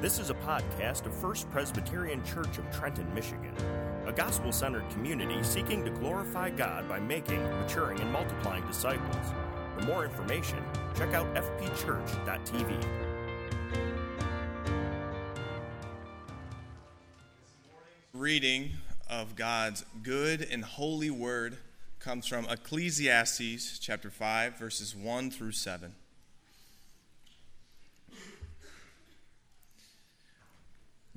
This is a podcast of First Presbyterian Church of Trenton, Michigan, a gospel centered community seeking to glorify God by making, maturing, and multiplying disciples. For more information, check out fpchurch.tv. Reading of God's good and holy word comes from Ecclesiastes chapter 5, verses 1 through 7.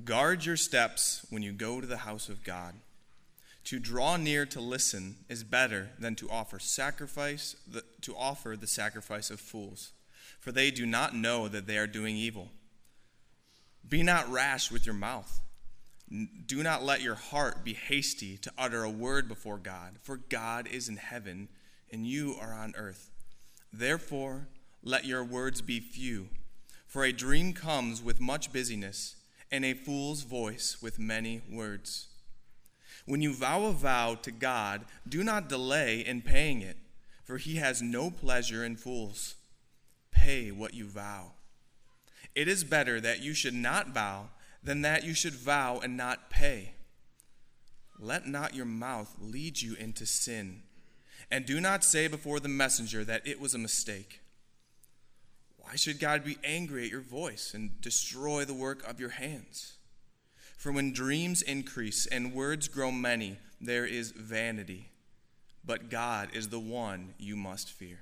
Guard your steps when you go to the house of God. To draw near to listen is better than to offer sacrifice to offer the sacrifice of fools, for they do not know that they are doing evil. Be not rash with your mouth. Do not let your heart be hasty to utter a word before God, for God is in heaven and you are on earth. Therefore, let your words be few, for a dream comes with much busyness and a fool's voice with many words. When you vow a vow to God, do not delay in paying it, for he has no pleasure in fools. Pay what you vow. It is better that you should not vow than that you should vow and not pay. Let not your mouth lead you into sin, and do not say before the messenger that it was a mistake. Why should God be angry at your voice and destroy the work of your hands? For when dreams increase and words grow many, there is vanity. But God is the one you must fear.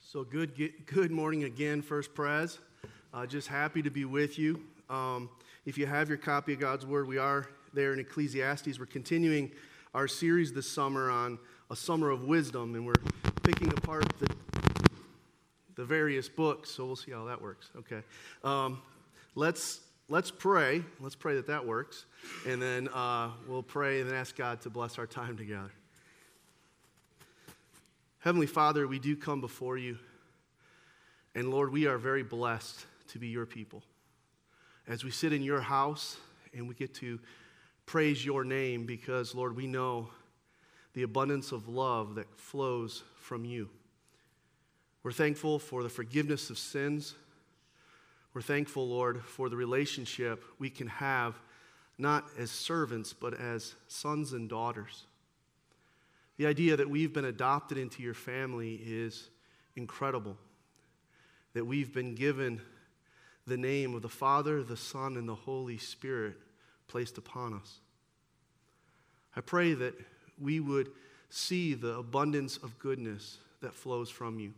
So, good, good morning again, First Pres. Uh, just happy to be with you. Um, if you have your copy of God's Word, we are there in Ecclesiastes. We're continuing our series this summer on a summer of wisdom, and we're picking apart the, the various books. So we'll see how that works. Okay. Um, let's, let's pray. Let's pray that that works. And then uh, we'll pray and ask God to bless our time together. Heavenly Father, we do come before you. And Lord, we are very blessed to be your people as we sit in your house and we get to praise your name because, Lord, we know the abundance of love that flows from you. We're thankful for the forgiveness of sins. We're thankful, Lord, for the relationship we can have not as servants, but as sons and daughters. The idea that we've been adopted into your family is incredible. That we've been given the name of the Father, the Son, and the Holy Spirit placed upon us. I pray that we would see the abundance of goodness that flows from you.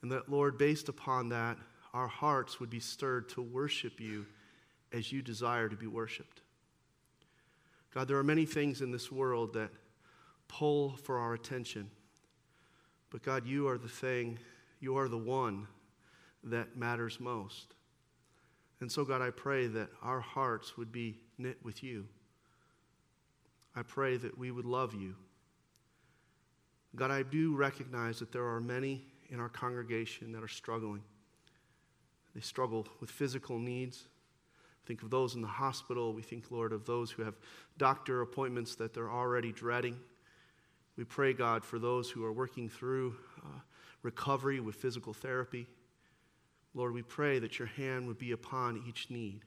And that, Lord, based upon that, our hearts would be stirred to worship you as you desire to be worshiped. God, there are many things in this world that pull for our attention. But God, you are the thing, you are the one that matters most. And so, God, I pray that our hearts would be knit with you. I pray that we would love you. God, I do recognize that there are many in our congregation that are struggling. They struggle with physical needs. Think of those in the hospital. We think, Lord, of those who have doctor appointments that they're already dreading. We pray, God, for those who are working through uh, recovery with physical therapy. Lord, we pray that your hand would be upon each need.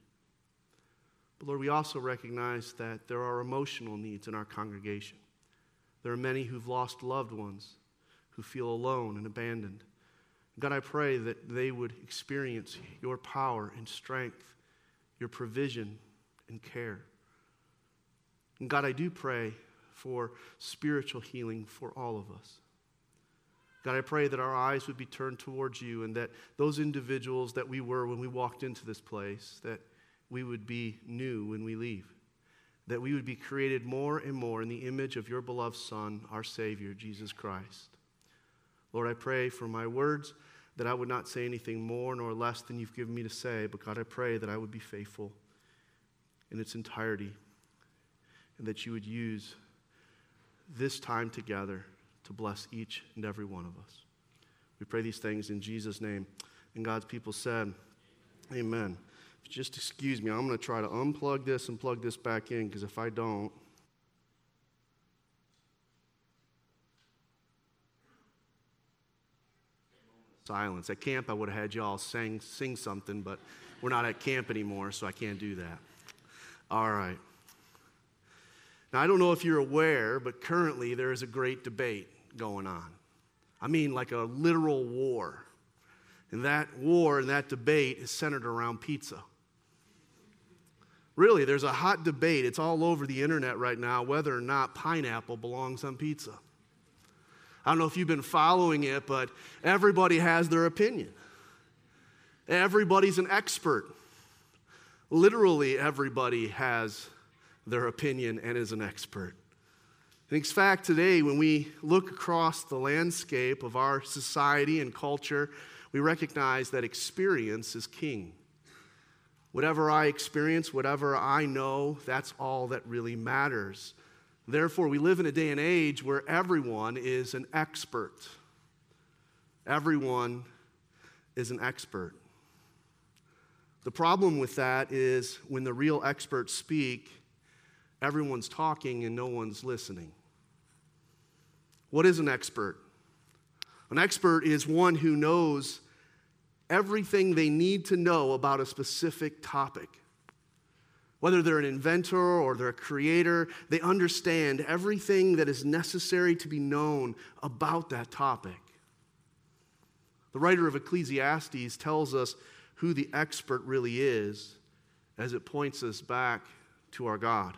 But Lord, we also recognize that there are emotional needs in our congregation. There are many who've lost loved ones, who feel alone and abandoned. God, I pray that they would experience your power and strength, your provision and care. And God, I do pray for spiritual healing for all of us. God, I pray that our eyes would be turned towards you and that those individuals that we were when we walked into this place, that we would be new when we leave. That we would be created more and more in the image of your beloved Son, our Savior, Jesus Christ. Lord, I pray for my words that I would not say anything more nor less than you've given me to say, but God, I pray that I would be faithful in its entirety and that you would use this time together to bless each and every one of us. We pray these things in Jesus' name. And God's people said, Amen. just excuse me, I'm going to try to unplug this and plug this back in because if I don't, silence. At camp, I would have had y'all sing, sing something, but we're not at camp anymore, so I can't do that. All right. Now, I don't know if you're aware, but currently there is a great debate going on. I mean, like a literal war. And that war and that debate is centered around pizza. Really, there's a hot debate. It's all over the internet right now whether or not pineapple belongs on pizza. I don't know if you've been following it, but everybody has their opinion. Everybody's an expert. Literally, everybody has their opinion and is an expert. In fact, today, when we look across the landscape of our society and culture, we recognize that experience is king. Whatever I experience, whatever I know, that's all that really matters. Therefore, we live in a day and age where everyone is an expert. Everyone is an expert. The problem with that is when the real experts speak, everyone's talking and no one's listening. What is an expert? An expert is one who knows everything they need to know about a specific topic. Whether they're an inventor or they're a creator, they understand everything that is necessary to be known about that topic. The writer of Ecclesiastes tells us who the expert really is as it points us back to our God.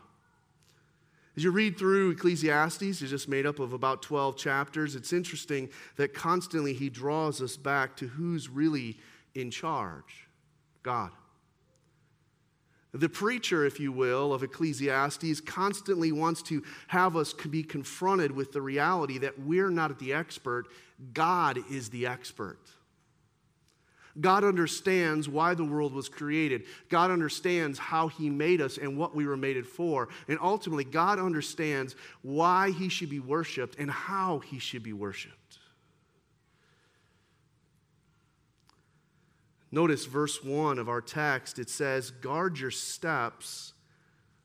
As you read through Ecclesiastes, it's just made up of about 12 chapters. It's interesting that constantly he draws us back to who's really in charge God. The preacher, if you will, of Ecclesiastes constantly wants to have us be confronted with the reality that we're not the expert, God is the expert. God understands why the world was created. God understands how He made us and what we were made for. And ultimately, God understands why He should be worshiped and how He should be worshiped. Notice verse 1 of our text. It says, Guard your steps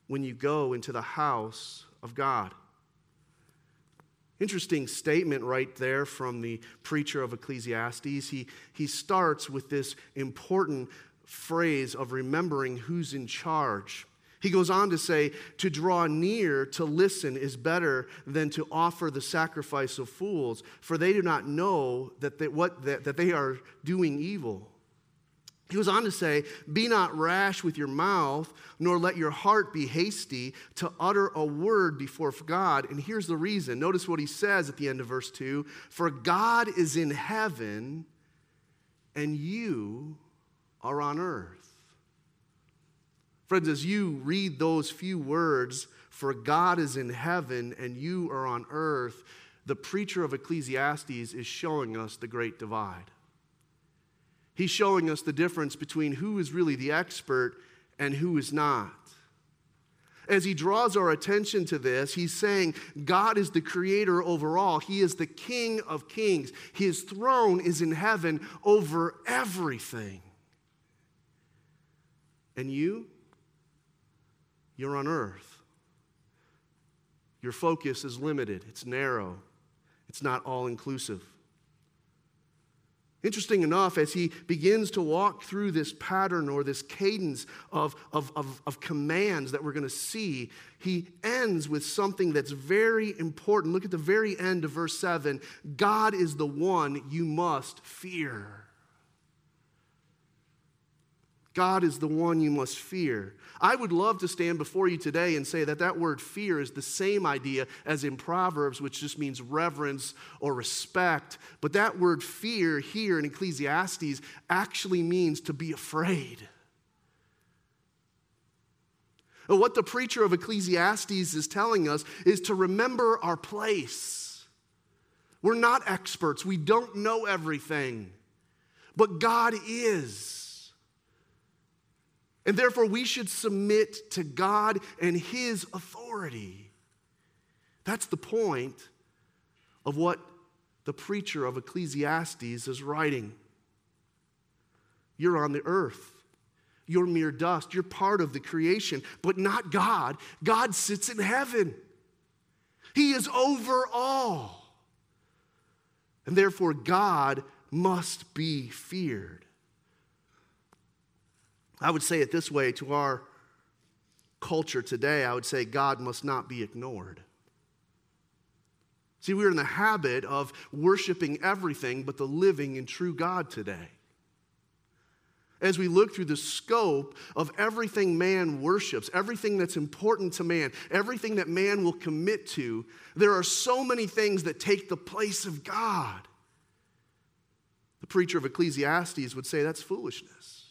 when you go into the house of God. Interesting statement right there from the preacher of Ecclesiastes. He, he starts with this important phrase of remembering who's in charge. He goes on to say, To draw near to listen is better than to offer the sacrifice of fools, for they do not know that they, what, that, that they are doing evil. He goes on to say, Be not rash with your mouth, nor let your heart be hasty to utter a word before God. And here's the reason. Notice what he says at the end of verse 2 For God is in heaven, and you are on earth. Friends, as you read those few words, For God is in heaven, and you are on earth, the preacher of Ecclesiastes is showing us the great divide. He's showing us the difference between who is really the expert and who is not. As he draws our attention to this, he's saying God is the creator over all. He is the king of kings. His throne is in heaven over everything. And you, you're on earth. Your focus is limited, it's narrow, it's not all inclusive. Interesting enough, as he begins to walk through this pattern or this cadence of, of, of, of commands that we're going to see, he ends with something that's very important. Look at the very end of verse 7 God is the one you must fear. God is the one you must fear. I would love to stand before you today and say that that word fear is the same idea as in Proverbs, which just means reverence or respect. But that word fear here in Ecclesiastes actually means to be afraid. what the preacher of Ecclesiastes is telling us is to remember our place. We're not experts, we don't know everything, but God is. And therefore, we should submit to God and His authority. That's the point of what the preacher of Ecclesiastes is writing. You're on the earth. You're mere dust. You're part of the creation, but not God. God sits in heaven. He is over all. And therefore, God must be feared. I would say it this way to our culture today I would say God must not be ignored. See, we're in the habit of worshiping everything but the living and true God today. As we look through the scope of everything man worships, everything that's important to man, everything that man will commit to, there are so many things that take the place of God. The preacher of Ecclesiastes would say that's foolishness.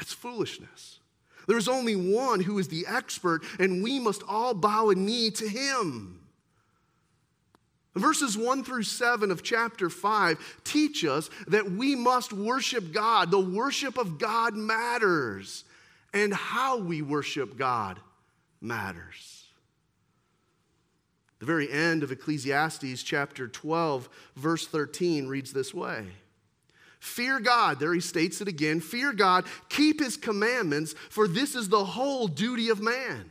That's foolishness. There's only one who is the expert, and we must all bow a knee to him. Verses 1 through 7 of chapter 5 teach us that we must worship God. The worship of God matters, and how we worship God matters. The very end of Ecclesiastes chapter 12, verse 13 reads this way Fear God, there he states it again fear God, keep his commandments, for this is the whole duty of man.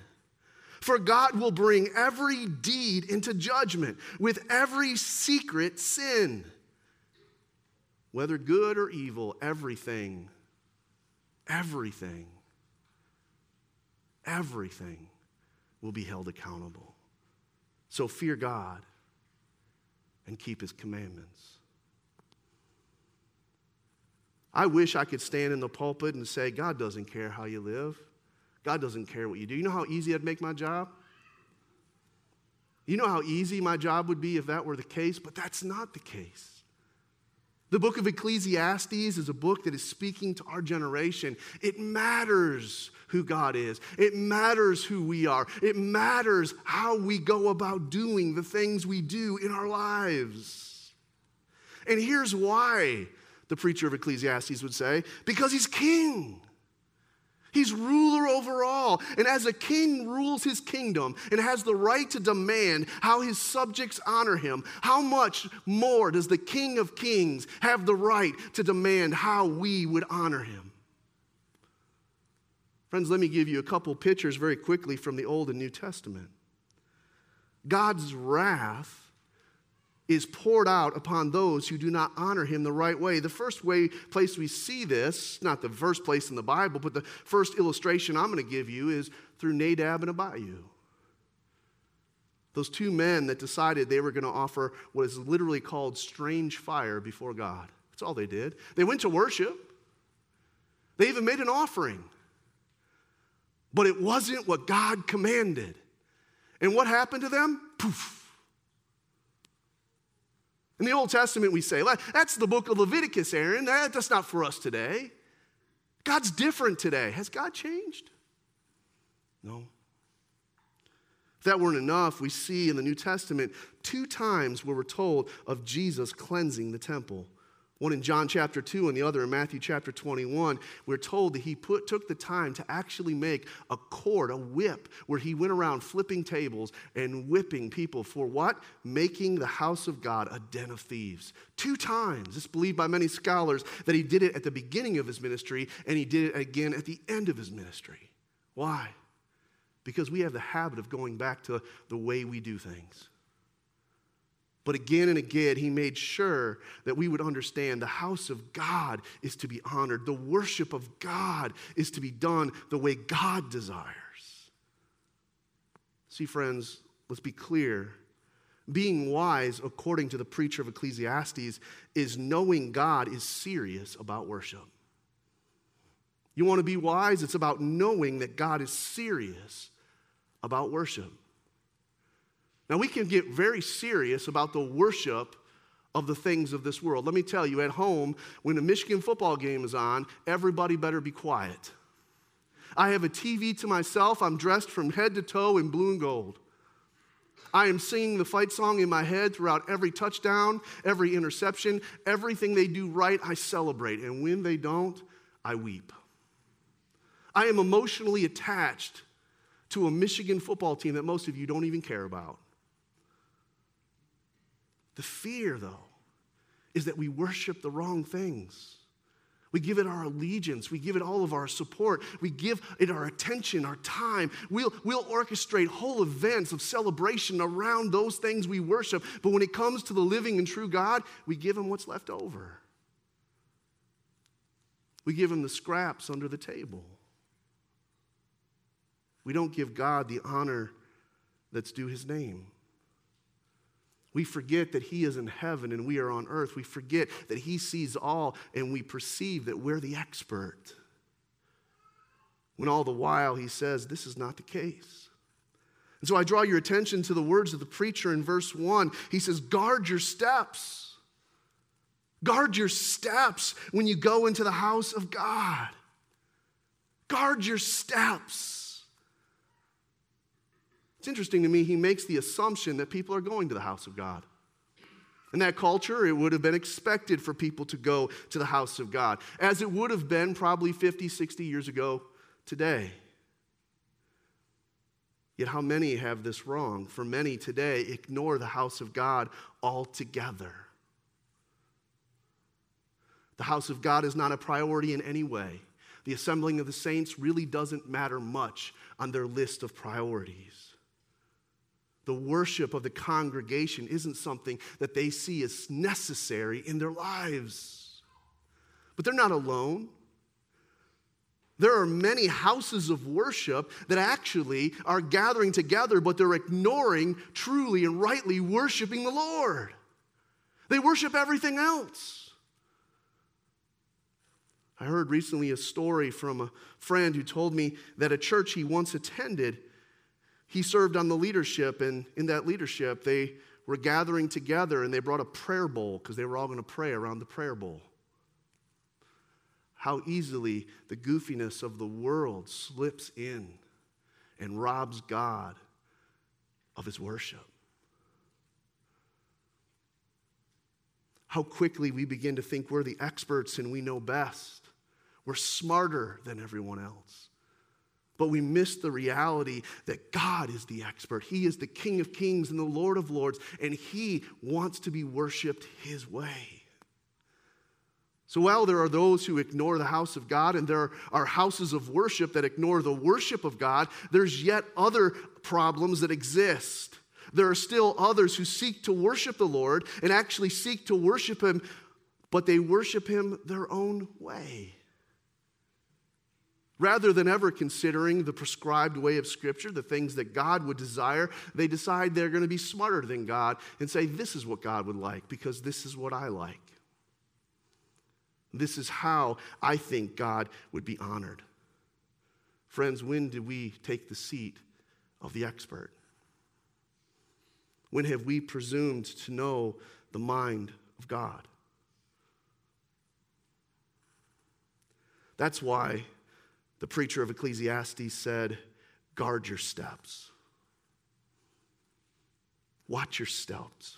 For God will bring every deed into judgment with every secret sin. Whether good or evil, everything, everything, everything will be held accountable. So fear God and keep his commandments. I wish I could stand in the pulpit and say, God doesn't care how you live. God doesn't care what you do. You know how easy I'd make my job? You know how easy my job would be if that were the case, but that's not the case. The book of Ecclesiastes is a book that is speaking to our generation. It matters who God is, it matters who we are, it matters how we go about doing the things we do in our lives. And here's why the preacher of Ecclesiastes would say because he's king. He's ruler over all. And as a king rules his kingdom and has the right to demand how his subjects honor him, how much more does the king of kings have the right to demand how we would honor him? Friends, let me give you a couple pictures very quickly from the Old and New Testament. God's wrath is poured out upon those who do not honor him the right way. The first way place we see this, not the first place in the Bible, but the first illustration I'm going to give you is through Nadab and Abihu. Those two men that decided they were going to offer what is literally called strange fire before God. That's all they did. They went to worship. They even made an offering. But it wasn't what God commanded. And what happened to them? Poof in the Old Testament, we say, that's the book of Leviticus, Aaron. That's not for us today. God's different today. Has God changed? No. If that weren't enough, we see in the New Testament two times where we're told of Jesus cleansing the temple. One in John chapter 2 and the other in Matthew chapter 21, we're told that he put, took the time to actually make a cord, a whip, where he went around flipping tables and whipping people for what? Making the house of God a den of thieves. Two times. It's believed by many scholars that he did it at the beginning of his ministry and he did it again at the end of his ministry. Why? Because we have the habit of going back to the way we do things. But again and again, he made sure that we would understand the house of God is to be honored. The worship of God is to be done the way God desires. See, friends, let's be clear. Being wise, according to the preacher of Ecclesiastes, is knowing God is serious about worship. You want to be wise? It's about knowing that God is serious about worship. Now, we can get very serious about the worship of the things of this world. Let me tell you, at home, when the Michigan football game is on, everybody better be quiet. I have a TV to myself. I'm dressed from head to toe in blue and gold. I am singing the fight song in my head throughout every touchdown, every interception, everything they do right, I celebrate. And when they don't, I weep. I am emotionally attached to a Michigan football team that most of you don't even care about. The fear, though, is that we worship the wrong things. We give it our allegiance. We give it all of our support. We give it our attention, our time. We'll, we'll orchestrate whole events of celebration around those things we worship. But when it comes to the living and true God, we give him what's left over. We give him the scraps under the table. We don't give God the honor that's due his name. We forget that He is in heaven and we are on earth. We forget that He sees all and we perceive that we're the expert. When all the while He says, This is not the case. And so I draw your attention to the words of the preacher in verse 1. He says, Guard your steps. Guard your steps when you go into the house of God. Guard your steps. It's interesting to me, he makes the assumption that people are going to the house of God. In that culture, it would have been expected for people to go to the house of God, as it would have been probably 50, 60 years ago today. Yet, how many have this wrong? For many today, ignore the house of God altogether. The house of God is not a priority in any way. The assembling of the saints really doesn't matter much on their list of priorities the worship of the congregation isn't something that they see as necessary in their lives. But they're not alone. There are many houses of worship that actually are gathering together, but they're ignoring truly and rightly worshiping the Lord. They worship everything else. I heard recently a story from a friend who told me that a church he once attended he served on the leadership, and in that leadership, they were gathering together and they brought a prayer bowl because they were all going to pray around the prayer bowl. How easily the goofiness of the world slips in and robs God of his worship. How quickly we begin to think we're the experts and we know best. We're smarter than everyone else. But we miss the reality that God is the expert. He is the King of kings and the Lord of lords, and He wants to be worshiped His way. So while there are those who ignore the house of God, and there are houses of worship that ignore the worship of God, there's yet other problems that exist. There are still others who seek to worship the Lord and actually seek to worship Him, but they worship Him their own way. Rather than ever considering the prescribed way of Scripture, the things that God would desire, they decide they're going to be smarter than God and say, This is what God would like because this is what I like. This is how I think God would be honored. Friends, when did we take the seat of the expert? When have we presumed to know the mind of God? That's why the preacher of Ecclesiastes said, Guard your steps. Watch your steps.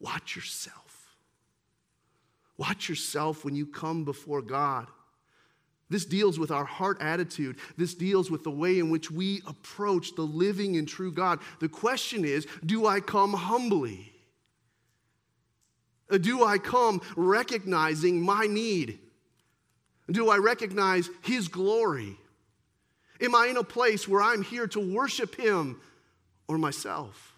Watch yourself. Watch yourself when you come before God. This deals with our heart attitude. This deals with the way in which we approach the living and true God. The question is do I come humbly? Uh, do I come recognizing my need? Do I recognize His glory? Am I in a place where I'm here to worship Him or myself?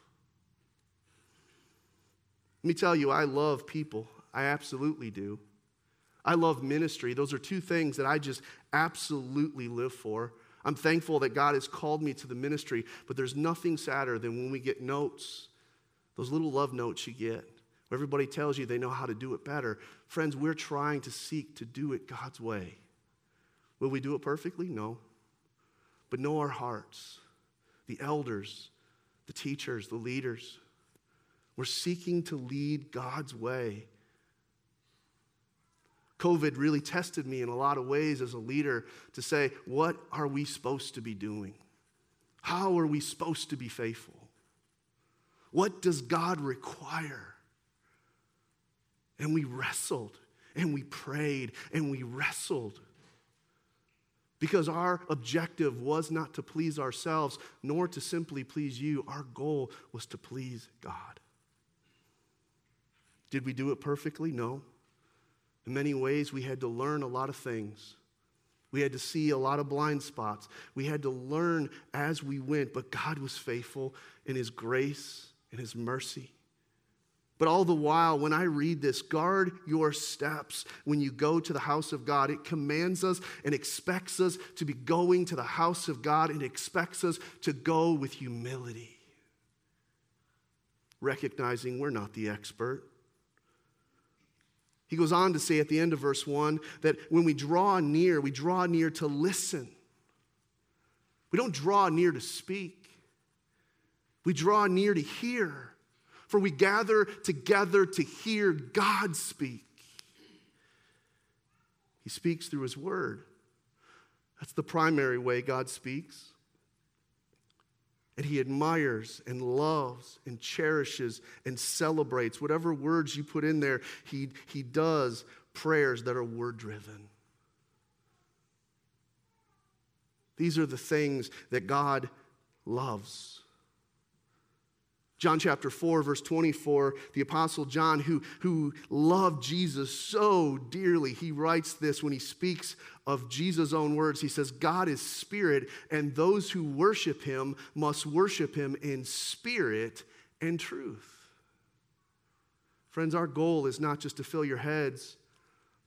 Let me tell you, I love people. I absolutely do. I love ministry. Those are two things that I just absolutely live for. I'm thankful that God has called me to the ministry, but there's nothing sadder than when we get notes, those little love notes you get. Everybody tells you they know how to do it better. Friends, we're trying to seek to do it God's way. Will we do it perfectly? No. But know our hearts. The elders, the teachers, the leaders. We're seeking to lead God's way. COVID really tested me in a lot of ways as a leader to say, what are we supposed to be doing? How are we supposed to be faithful? What does God require? And we wrestled and we prayed and we wrestled. Because our objective was not to please ourselves, nor to simply please you. Our goal was to please God. Did we do it perfectly? No. In many ways, we had to learn a lot of things. We had to see a lot of blind spots. We had to learn as we went, but God was faithful in His grace and His mercy. But all the while, when I read this, guard your steps when you go to the house of God. It commands us and expects us to be going to the house of God and expects us to go with humility, recognizing we're not the expert. He goes on to say at the end of verse 1 that when we draw near, we draw near to listen. We don't draw near to speak, we draw near to hear for we gather together to hear God speak. He speaks through His Word. That's the primary way God speaks. And He admires and loves and cherishes and celebrates. Whatever words you put in there, He, he does prayers that are word driven. These are the things that God loves. John chapter 4, verse 24, the Apostle John, who, who loved Jesus so dearly, he writes this when he speaks of Jesus' own words. He says, God is spirit, and those who worship him must worship him in spirit and truth. Friends, our goal is not just to fill your heads,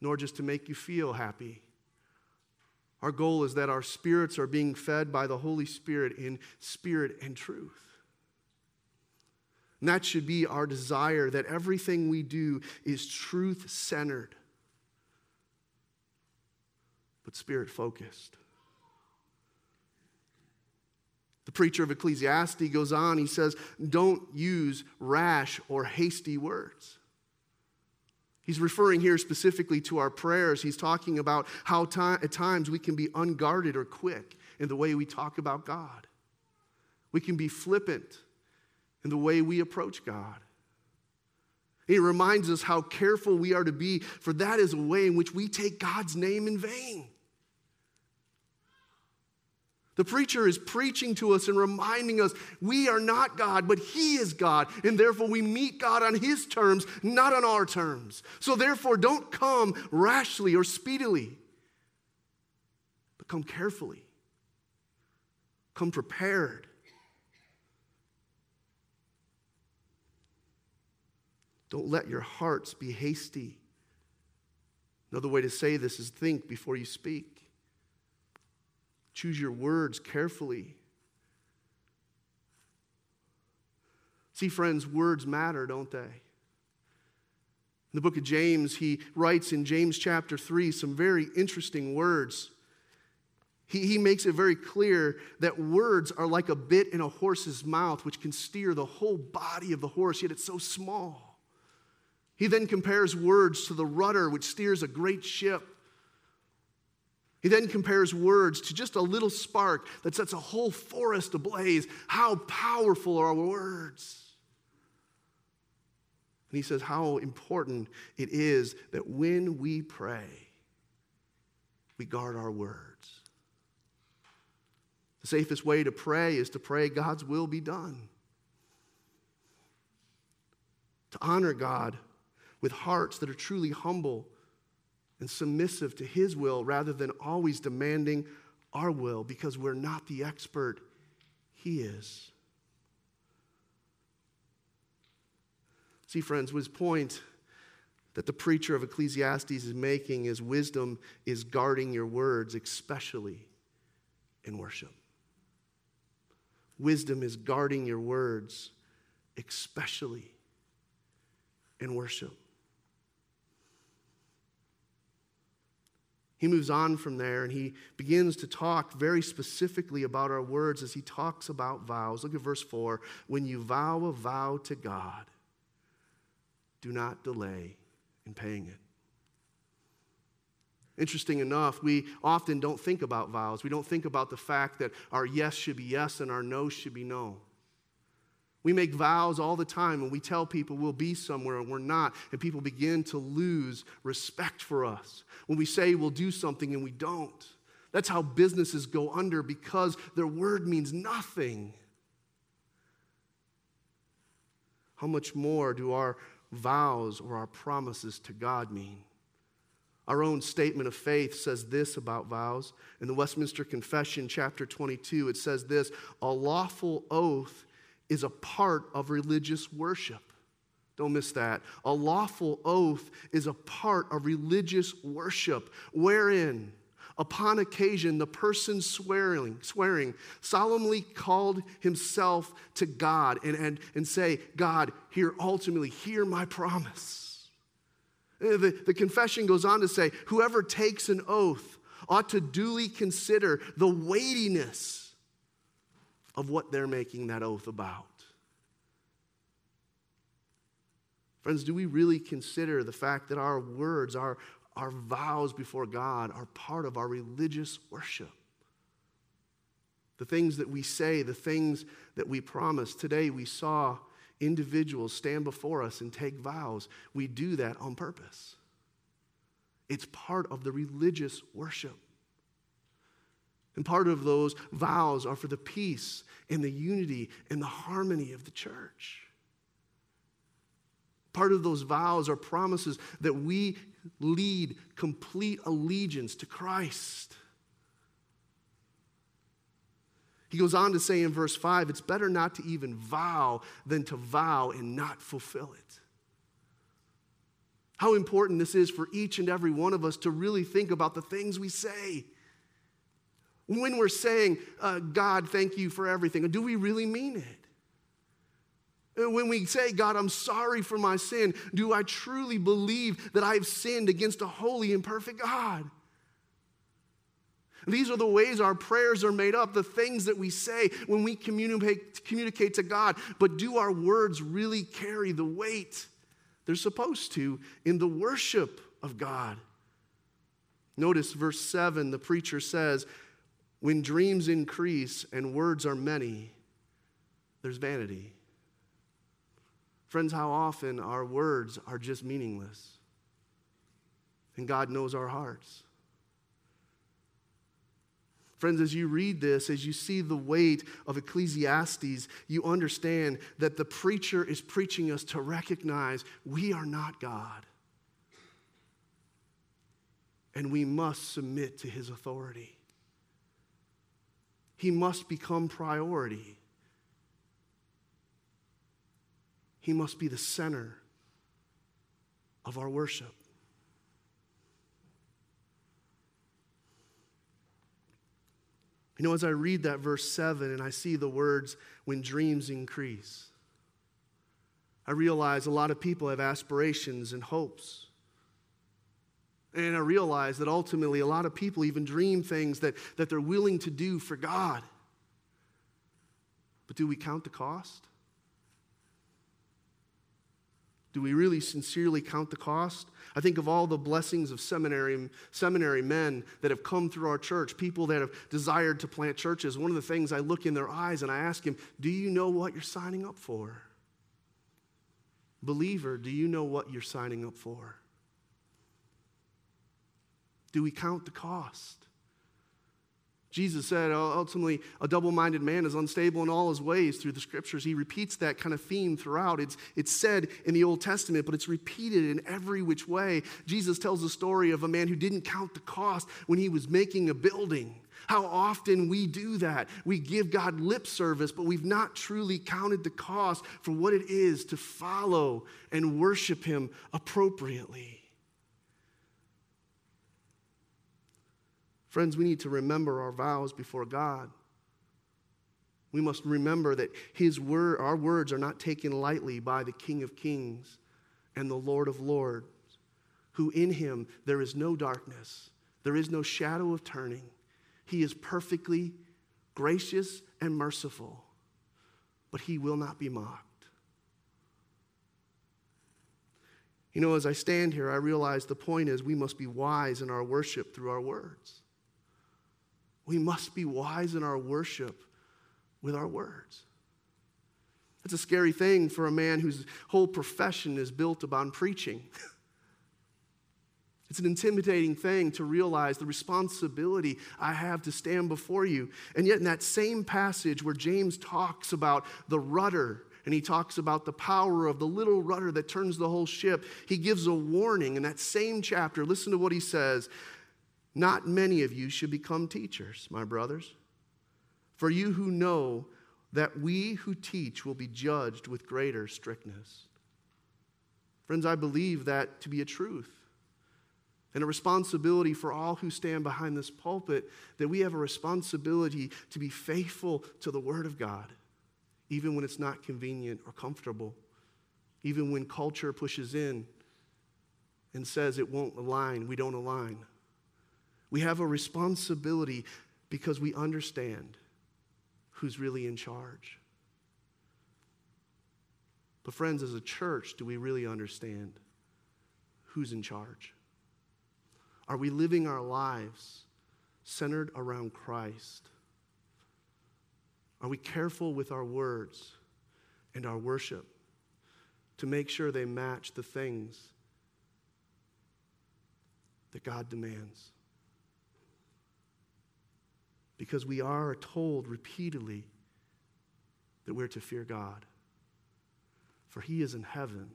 nor just to make you feel happy. Our goal is that our spirits are being fed by the Holy Spirit in spirit and truth. And that should be our desire that everything we do is truth centered, but spirit focused. The preacher of Ecclesiastes goes on, he says, Don't use rash or hasty words. He's referring here specifically to our prayers. He's talking about how at times we can be unguarded or quick in the way we talk about God. We can be flippant in the way we approach God. He reminds us how careful we are to be, for that is a way in which we take God's name in vain. The preacher is preaching to us and reminding us we are not God, but He is God. And therefore, we meet God on His terms, not on our terms. So, therefore, don't come rashly or speedily, but come carefully. Come prepared. Don't let your hearts be hasty. Another way to say this is think before you speak. Choose your words carefully. See, friends, words matter, don't they? In the book of James, he writes in James chapter 3 some very interesting words. He, he makes it very clear that words are like a bit in a horse's mouth, which can steer the whole body of the horse, yet it's so small. He then compares words to the rudder which steers a great ship. He then compares words to just a little spark that sets a whole forest ablaze. How powerful are our words? And he says how important it is that when we pray, we guard our words. The safest way to pray is to pray God's will be done. To honor God with hearts that are truly humble and submissive to His will rather than always demanding our will because we're not the expert, He is. See, friends, his point that the preacher of Ecclesiastes is making is wisdom is guarding your words, especially in worship. Wisdom is guarding your words, especially in worship. He moves on from there and he begins to talk very specifically about our words as he talks about vows. Look at verse 4. When you vow a vow to God, do not delay in paying it. Interesting enough, we often don't think about vows. We don't think about the fact that our yes should be yes and our no should be no. We make vows all the time and we tell people we'll be somewhere and we're not, and people begin to lose respect for us. When we say we'll do something and we don't. That's how businesses go under because their word means nothing. How much more do our vows or our promises to God mean? Our own statement of faith says this about vows. In the Westminster Confession, chapter 22, it says this A lawful oath is a part of religious worship. Don't miss that. A lawful oath is a part of religious worship, wherein, upon occasion, the person swearing, swearing solemnly called himself to God and, and, and say, God, here, ultimately, hear my promise. Uh, the, the confession goes on to say, whoever takes an oath ought to duly consider the weightiness of what they're making that oath about. Friends, do we really consider the fact that our words, our, our vows before God, are part of our religious worship? The things that we say, the things that we promise. Today we saw individuals stand before us and take vows, we do that on purpose. It's part of the religious worship. And part of those vows are for the peace and the unity and the harmony of the church. Part of those vows are promises that we lead complete allegiance to Christ. He goes on to say in verse 5 it's better not to even vow than to vow and not fulfill it. How important this is for each and every one of us to really think about the things we say. When we're saying, uh, God, thank you for everything, do we really mean it? When we say, God, I'm sorry for my sin, do I truly believe that I've sinned against a holy and perfect God? These are the ways our prayers are made up, the things that we say when we communicate, communicate to God. But do our words really carry the weight they're supposed to in the worship of God? Notice verse 7, the preacher says, When dreams increase and words are many, there's vanity. Friends, how often our words are just meaningless? And God knows our hearts. Friends, as you read this, as you see the weight of Ecclesiastes, you understand that the preacher is preaching us to recognize we are not God. And we must submit to his authority. He must become priority. He must be the center of our worship. You know, as I read that verse 7 and I see the words, when dreams increase, I realize a lot of people have aspirations and hopes. And I realize that ultimately a lot of people even dream things that, that they're willing to do for God. But do we count the cost? Do we really sincerely count the cost? I think of all the blessings of seminary, seminary men that have come through our church, people that have desired to plant churches. One of the things I look in their eyes and I ask him, Do you know what you're signing up for? Believer, do you know what you're signing up for? Do we count the cost? Jesus said ultimately, a double minded man is unstable in all his ways through the scriptures. He repeats that kind of theme throughout. It's, it's said in the Old Testament, but it's repeated in every which way. Jesus tells the story of a man who didn't count the cost when he was making a building. How often we do that. We give God lip service, but we've not truly counted the cost for what it is to follow and worship Him appropriately. Friends, we need to remember our vows before God. We must remember that his word, our words are not taken lightly by the King of Kings and the Lord of Lords, who in him there is no darkness, there is no shadow of turning. He is perfectly gracious and merciful, but he will not be mocked. You know, as I stand here, I realize the point is we must be wise in our worship through our words. We must be wise in our worship with our words. It's a scary thing for a man whose whole profession is built upon preaching. It's an intimidating thing to realize the responsibility I have to stand before you. And yet, in that same passage where James talks about the rudder and he talks about the power of the little rudder that turns the whole ship. He gives a warning in that same chapter. Listen to what he says Not many of you should become teachers, my brothers, for you who know that we who teach will be judged with greater strictness. Friends, I believe that to be a truth and a responsibility for all who stand behind this pulpit that we have a responsibility to be faithful to the Word of God, even when it's not convenient or comfortable, even when culture pushes in and says it won't align, we don't align. We have a responsibility because we understand who's really in charge. But, friends, as a church, do we really understand who's in charge? Are we living our lives centered around Christ? Are we careful with our words and our worship to make sure they match the things that God demands? Because we are told repeatedly that we're to fear God, for He is in heaven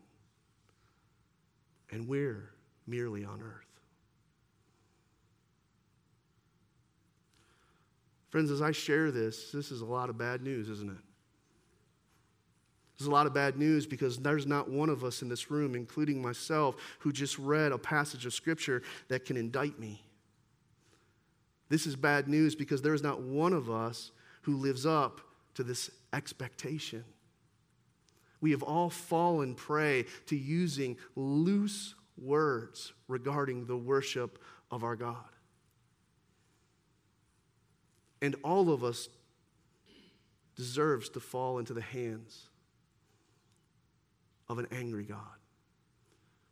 and we're merely on earth. Friends, as I share this, this is a lot of bad news, isn't it? There's a lot of bad news because there's not one of us in this room, including myself, who just read a passage of Scripture that can indict me. This is bad news because there is not one of us who lives up to this expectation. We have all fallen prey to using loose words regarding the worship of our God. And all of us deserves to fall into the hands of an angry God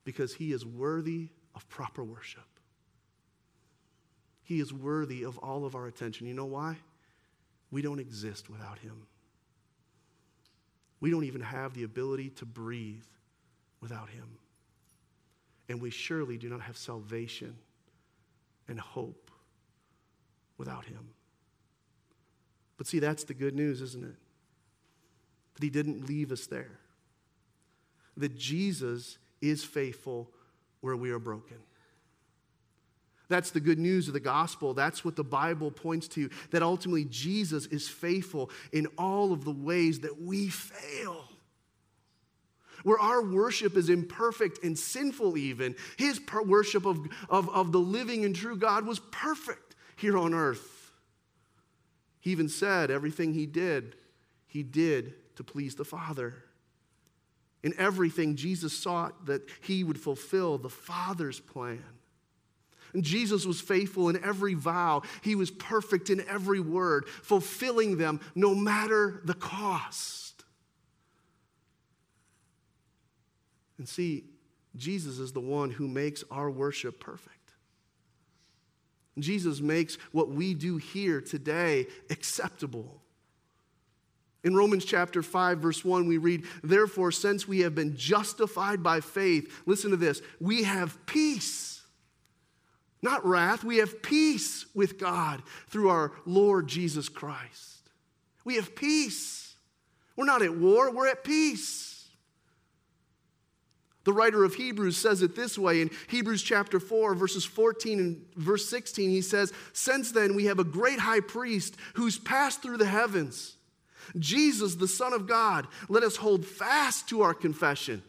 because he is worthy of proper worship. He is worthy of all of our attention. You know why? We don't exist without him. We don't even have the ability to breathe without him. And we surely do not have salvation and hope without him. But see, that's the good news, isn't it? That He didn't leave us there. That Jesus is faithful where we are broken. That's the good news of the gospel. That's what the Bible points to. That ultimately Jesus is faithful in all of the ways that we fail. Where our worship is imperfect and sinful, even, his worship of, of, of the living and true God was perfect here on earth. He even said everything he did, he did to please the Father. In everything, Jesus sought that he would fulfill the Father's plan. Jesus was faithful in every vow. He was perfect in every word, fulfilling them no matter the cost. And see, Jesus is the one who makes our worship perfect. Jesus makes what we do here today acceptable. In Romans chapter 5, verse 1, we read, Therefore, since we have been justified by faith, listen to this, we have peace. Not wrath, we have peace with God through our Lord Jesus Christ. We have peace. We're not at war, we're at peace. The writer of Hebrews says it this way in Hebrews chapter 4, verses 14 and verse 16. He says, Since then we have a great high priest who's passed through the heavens, Jesus, the Son of God. Let us hold fast to our confession.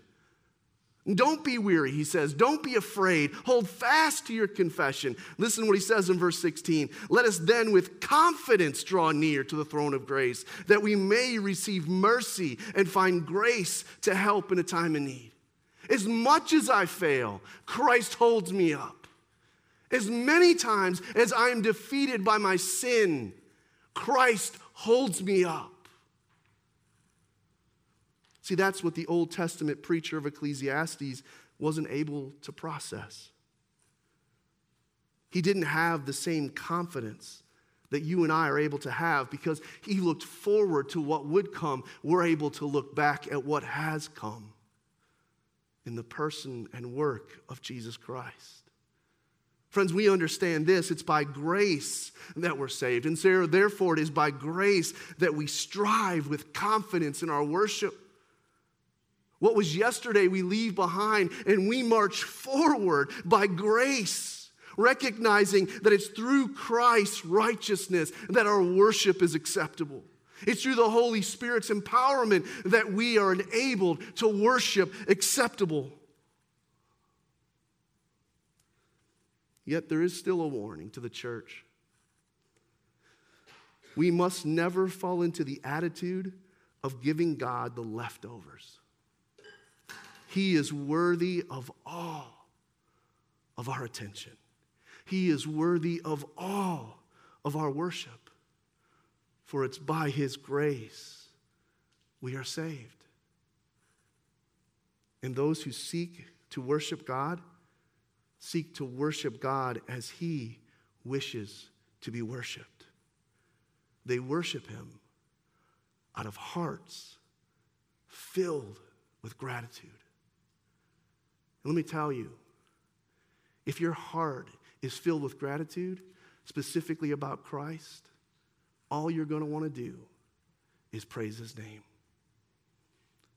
Don't be weary, he says. Don't be afraid. Hold fast to your confession. Listen to what he says in verse 16. Let us then with confidence draw near to the throne of grace, that we may receive mercy and find grace to help in a time of need. As much as I fail, Christ holds me up. As many times as I am defeated by my sin, Christ holds me up. See, that's what the Old Testament preacher of Ecclesiastes wasn't able to process. He didn't have the same confidence that you and I are able to have because he looked forward to what would come. We're able to look back at what has come in the person and work of Jesus Christ. Friends, we understand this. It's by grace that we're saved. And so, therefore, it is by grace that we strive with confidence in our worship. What was yesterday, we leave behind and we march forward by grace, recognizing that it's through Christ's righteousness that our worship is acceptable. It's through the Holy Spirit's empowerment that we are enabled to worship acceptable. Yet there is still a warning to the church. We must never fall into the attitude of giving God the leftovers. He is worthy of all of our attention. He is worthy of all of our worship. For it's by His grace we are saved. And those who seek to worship God seek to worship God as He wishes to be worshiped. They worship Him out of hearts filled with gratitude. And let me tell you, if your heart is filled with gratitude, specifically about Christ, all you're going to want to do is praise His name.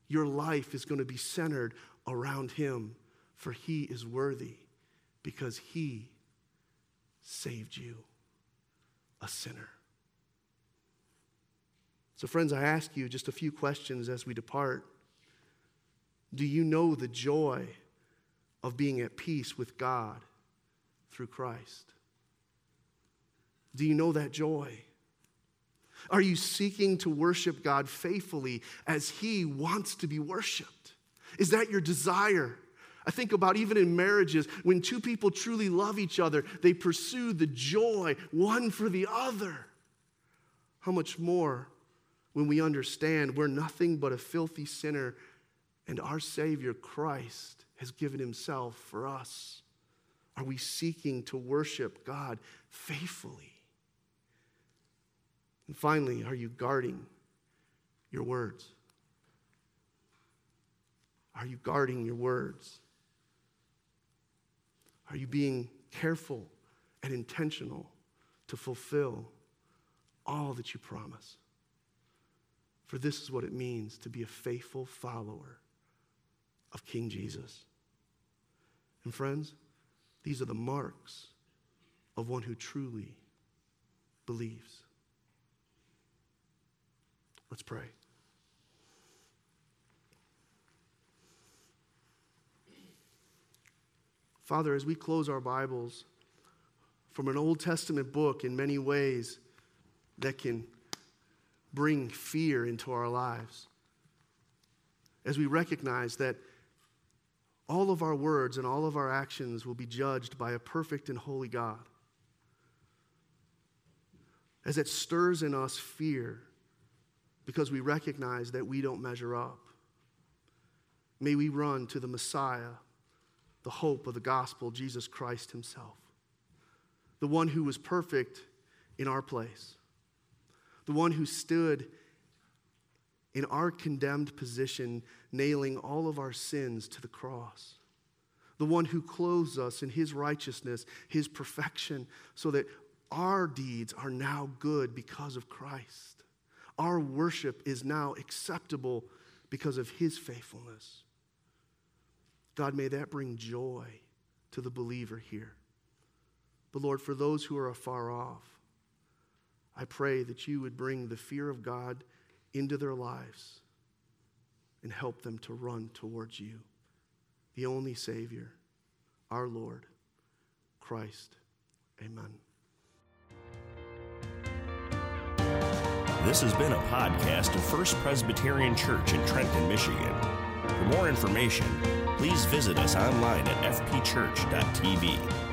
Your life is going to be centered around Him, for He is worthy because he saved you, a sinner. So, friends, I ask you just a few questions as we depart. Do you know the joy of being at peace with God through Christ? Do you know that joy? Are you seeking to worship God faithfully as He wants to be worshiped? Is that your desire? I think about even in marriages, when two people truly love each other, they pursue the joy one for the other. How much more when we understand we're nothing but a filthy sinner and our Savior Christ has given Himself for us? Are we seeking to worship God faithfully? And finally, are you guarding your words? Are you guarding your words? Are you being careful and intentional to fulfill all that you promise? For this is what it means to be a faithful follower of King Jesus. And friends, these are the marks of one who truly believes. Let's pray. Father, as we close our Bibles from an Old Testament book in many ways that can bring fear into our lives, as we recognize that all of our words and all of our actions will be judged by a perfect and holy God, as it stirs in us fear because we recognize that we don't measure up, may we run to the Messiah the hope of the gospel, Jesus Christ Himself, the one who was perfect in our place, the one who stood in our condemned position, nailing all of our sins to the cross. The one who clothes us in his righteousness, his perfection, so that our deeds are now good because of Christ. Our worship is now acceptable because of his faithfulness. God, may that bring joy to the believer here. But Lord, for those who are afar off, I pray that you would bring the fear of God into their lives and help them to run towards you, the only Savior, our Lord, Christ. Amen. This has been a podcast of First Presbyterian Church in Trenton, Michigan. For more information, please visit us online at fpchurch.tv.